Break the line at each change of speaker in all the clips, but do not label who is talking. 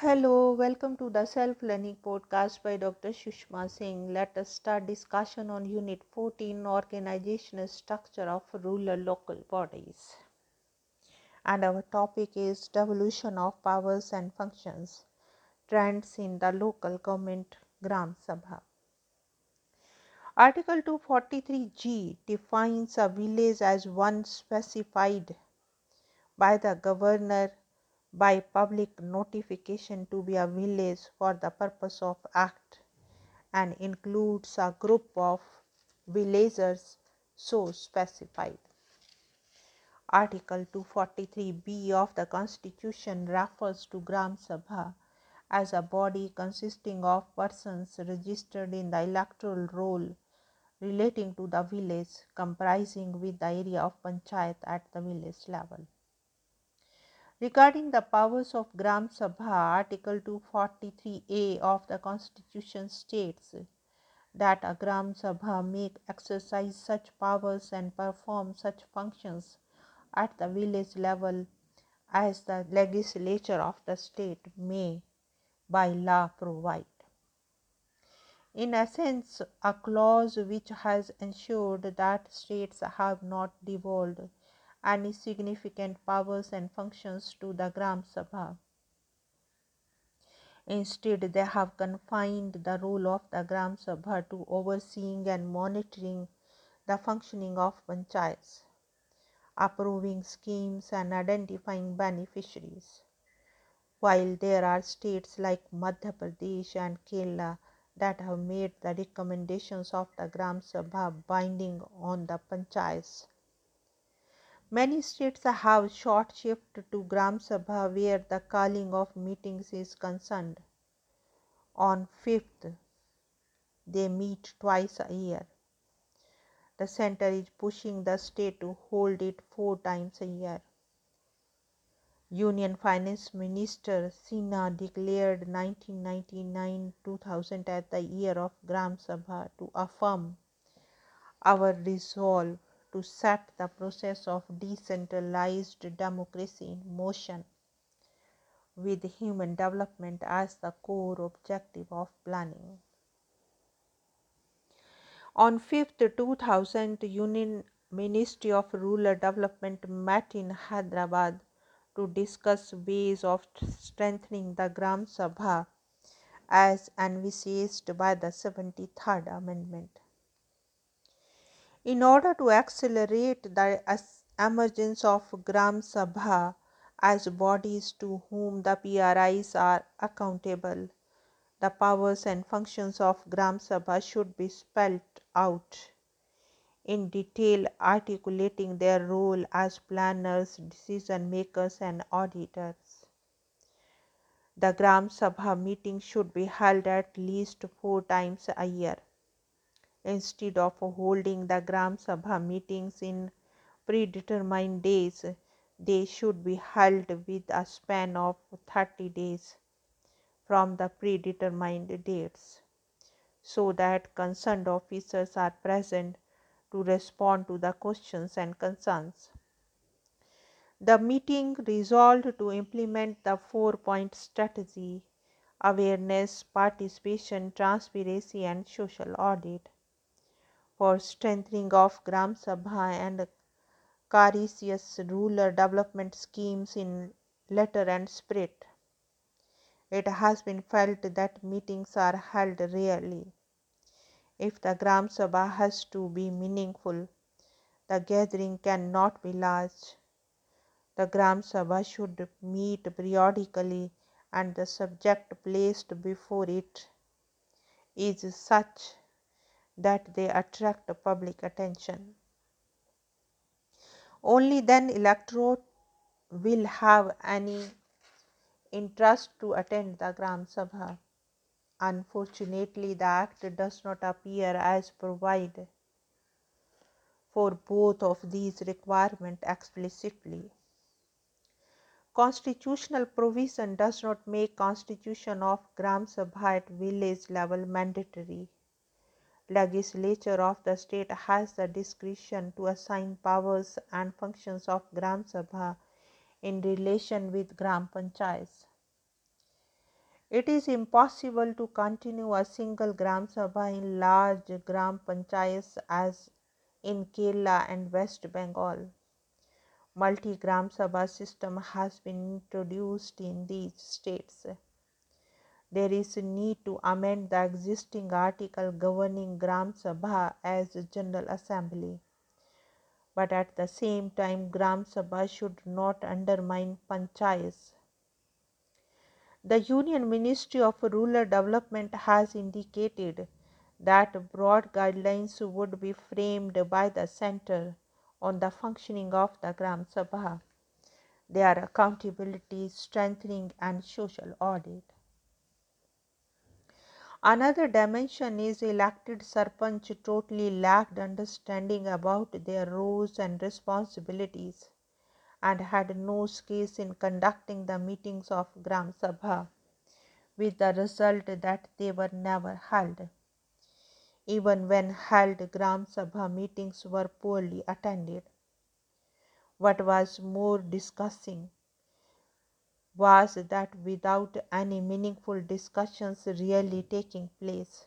Hello, welcome to the Self Learning Podcast by Dr. Sushma Singh. Let us start discussion on Unit 14 Organizational Structure of Rural Local Bodies. And our topic is Devolution of Powers and Functions Trends in the Local Government Gram Sabha. Article 243G defines a village as one specified by the governor by public notification to be a village for the purpose of act and includes a group of villagers so specified. Article 243b of the Constitution refers to Gram Sabha as a body consisting of persons registered in the electoral roll relating to the village comprising with the area of panchayat at the village level. Regarding the powers of Gram Sabha, Article 243A of the Constitution states that a Gram Sabha may exercise such powers and perform such functions at the village level as the legislature of the state may by law provide. In essence, a clause which has ensured that states have not devolved any significant powers and functions to the Gram Sabha. Instead, they have confined the role of the Gram Sabha to overseeing and monitoring the functioning of panchayats, approving schemes, and identifying beneficiaries. While there are states like Madhya Pradesh and Kerala that have made the recommendations of the Gram Sabha binding on the panchayats, Many states have short shift to Gram Sabha where the calling of meetings is concerned. On 5th, they meet twice a year. The center is pushing the state to hold it four times a year. Union Finance Minister Sinha declared 1999-2000 as the year of Gram Sabha to affirm our resolve to set the process of decentralized democracy in motion with human development as the core objective of planning. On 5th 2000, Union Ministry of Rural Development met in Hyderabad to discuss ways of strengthening the Gram Sabha as envisaged by the 73rd Amendment. In order to accelerate the emergence of Gram Sabha as bodies to whom the PRIs are accountable, the powers and functions of Gram Sabha should be spelled out in detail, articulating their role as planners, decision makers, and auditors. The Gram Sabha meeting should be held at least four times a year instead of holding the Gram Sabha meetings in predetermined days, they should be held with a span of 30 days from the predetermined dates so that concerned officers are present to respond to the questions and concerns. The meeting resolved to implement the four point strategy awareness, participation, transparency, and social audit for strengthening of Gram Sabha and Carious rural development schemes in letter and spirit. It has been felt that meetings are held rarely. If the Gram Sabha has to be meaningful, the gathering cannot be large. The Gram Sabha should meet periodically and the subject placed before it is such that they attract public attention. Only then electorate will have any interest to attend the Gram Sabha. Unfortunately, the Act does not appear as provide for both of these requirements explicitly. Constitutional provision does not make constitution of Gram Sabha at village level mandatory legislature of the state has the discretion to assign powers and functions of Gram Sabha in relation with Gram Panchayats. It is impossible to continue a single Gram Sabha in large Gram Panchayats as in Kerala and West Bengal. Multi Gram Sabha system has been introduced in these states. There is a need to amend the existing article governing Gram Sabha as a General Assembly. But at the same time, Gram Sabha should not undermine panchayats the Union Ministry of Rural Development has indicated that broad guidelines would be framed by the center on the functioning of the Gram Sabha, their accountability, strengthening, and social audit. Another dimension is elected sarpanch totally lacked understanding about their roles and responsibilities and had no skills in conducting the meetings of Gram Sabha, with the result that they were never held. Even when held, Gram Sabha meetings were poorly attended. What was more disgusting was that without any meaningful discussions really taking place,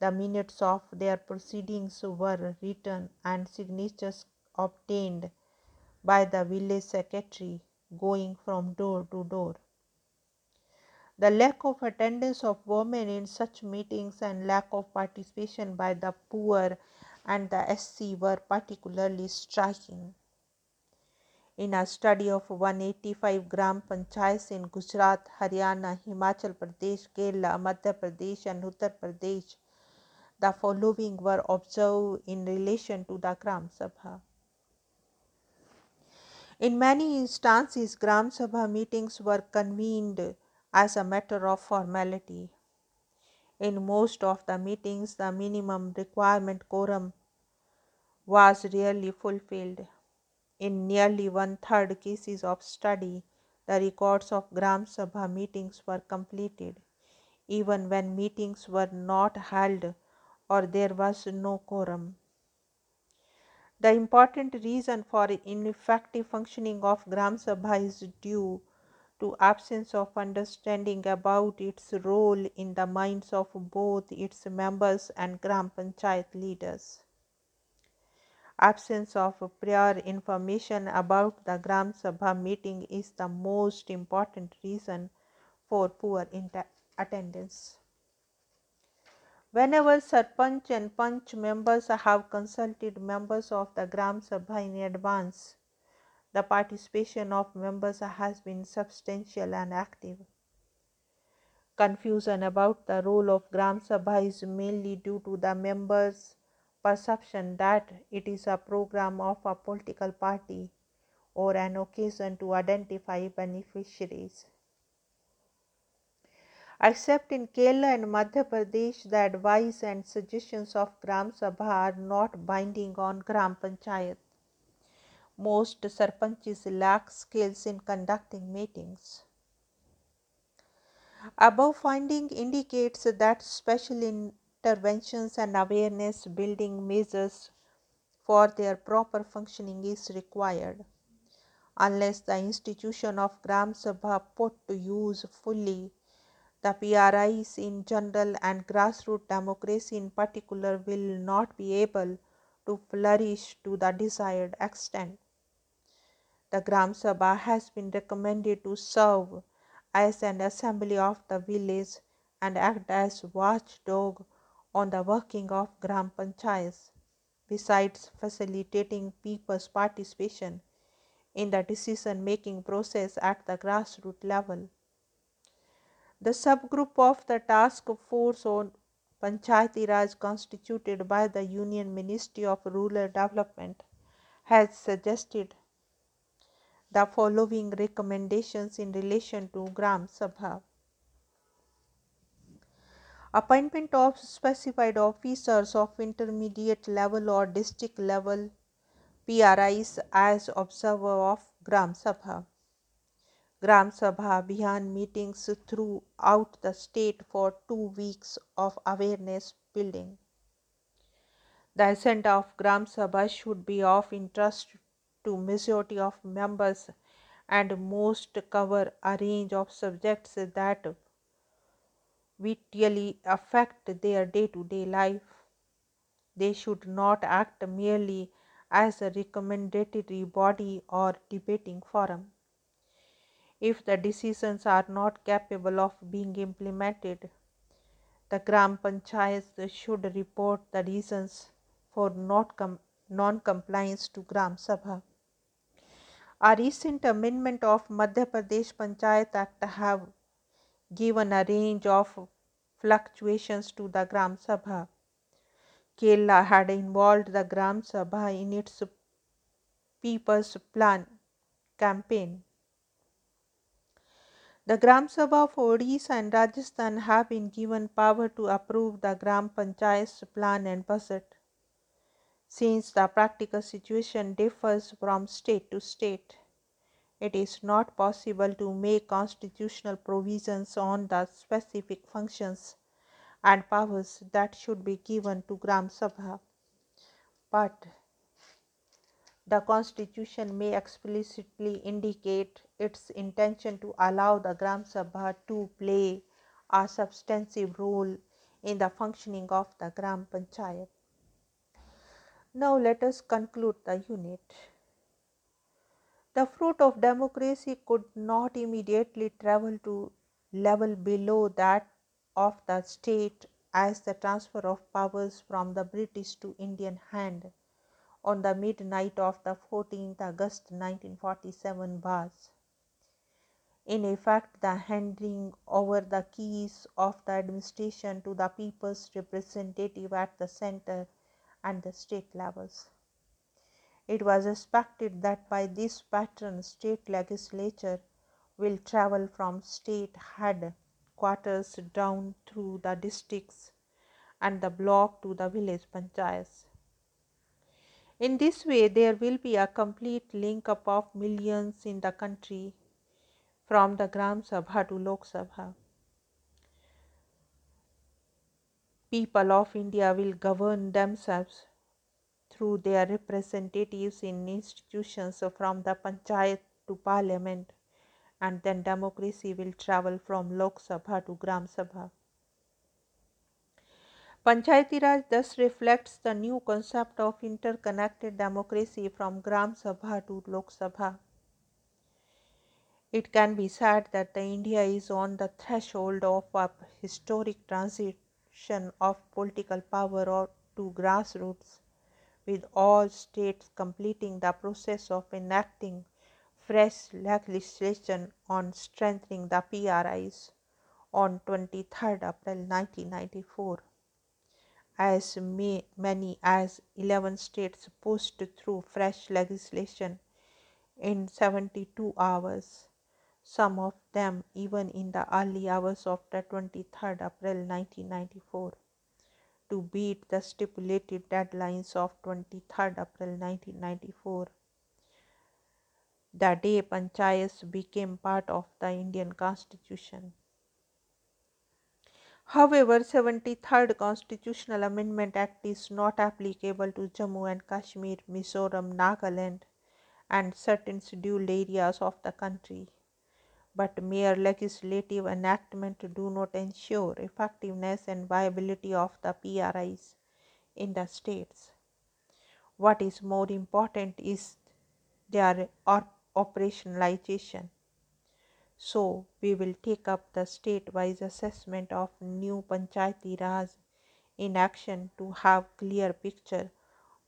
the minutes of their proceedings were written and signatures obtained by the village secretary going from door to door. The lack of attendance of women in such meetings and lack of participation by the poor and the SC were particularly striking. In a study of 185 Gram Panchayats in Gujarat, Haryana, Himachal Pradesh, Kerala, Madhya Pradesh, and Uttar Pradesh, the following were observed in relation to the Gram Sabha. In many instances, Gram Sabha meetings were convened as a matter of formality. In most of the meetings, the minimum requirement quorum was rarely fulfilled. In nearly one third cases of study, the records of Gram Sabha meetings were completed, even when meetings were not held or there was no quorum. The important reason for ineffective functioning of Gram Sabha is due to absence of understanding about its role in the minds of both its members and Gram Panchayat leaders. Absence of prior information about the Gram Sabha meeting is the most important reason for poor attendance. Whenever Sarpanch and Panch members have consulted members of the Gram Sabha in advance, the participation of members has been substantial and active. Confusion about the role of Gram Sabha is mainly due to the members' perception that it is a program of a political party or an occasion to identify beneficiaries. Except in Kerala and Madhya Pradesh, the advice and suggestions of Gram Sabha are not binding on Gram Panchayat. Most sarpanches lack skills in conducting meetings. Above finding indicates that special interventions and awareness building measures for their proper functioning is required. Unless the institution of Gram Sabha put to use fully, the PRIs in general and grassroots democracy in particular will not be able to flourish to the desired extent. The Gram Sabha has been recommended to serve as an assembly of the village and act as watchdog on the working of Gram Panchayats, besides facilitating people's participation in the decision making process at the grassroots level. The subgroup of the Task Force on Panchayati Raj constituted by the Union Ministry of Rural Development has suggested the following recommendations in relation to Gram Sabha. Appointment of specified officers of intermediate level or district level PRIs as observer of Gram Sabha. Gram Sabha Abhiyan meetings throughout the state for two weeks of awareness building. The agenda of Gram Sabha should be of interest to majority of members and most cover a range of subjects that vitally affect their day to day life. They should not act merely as a recommendatory body or debating forum. If the decisions are not capable of being implemented, the Gram Panchayat should report the reasons for not com- non-compliance to Gram Sabha. A recent amendment of Madhya Pradesh Panchayat Act have given a range of fluctuations to the Gram Sabha. Kerala had involved the Gram Sabha in its People's Plan campaign. The Gram Sabha of Odisha and Rajasthan have been given power to approve the Gram Panchayat's plan and budget. Since the practical situation differs from state to state, it is not possible to make constitutional provisions on the specific functions and powers that should be given to Gram Sabha. But the Constitution may explicitly indicate its intention to allow the Gram Sabha to play a substantive role in the functioning of the Gram Panchayat. Now let us conclude the unit. The fruit of democracy could not immediately travel to level below that of the state as the transfer of powers from the British to Indian hand on the midnight of the 14th August 1947 was. In effect, the handing over the keys of the administration to the people's representative at the center and the state levels. It was expected that by this pattern, state legislature will travel from state headquarters down through the districts and the block to the village panchayats. In this way, there will be a complete link up of millions in the country from the Gram Sabha to Lok Sabha. people of India will govern themselves through their representatives in institutions from the panchayat to parliament and then democracy will travel from Lok Sabha to Gram Sabha. Panchayati Raj thus reflects the new concept of interconnected democracy from Gram Sabha to Lok Sabha. It can be said that India is on the threshold of a historic transition of political power to grassroots, with all states completing the process of enacting fresh legislation on strengthening the PRIs on 23rd April 1994. As may, many as 11 states pushed through fresh legislation in 72 hours some of them even in the early hours of the 23rd April 1994 to beat the stipulated deadlines of 23rd April 1994 the day panchayats became part of the Indian constitution. However, 73rd Constitutional Amendment Act is not applicable to Jammu and Kashmir, Mizoram, Nagaland and certain scheduled areas of the country but mere legislative enactment do not ensure effectiveness and viability of the PRIs in the states. What is more important is their operationalization. So, we will take up the state-wise assessment of new Panchayati Raj in action to have clear picture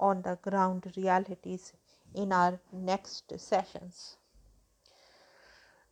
on the ground realities in our next sessions.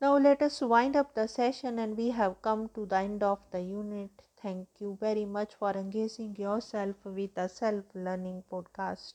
Now let us wind up the session and we have come to the end of the unit. Thank you very much for engaging yourself with the self learning podcast.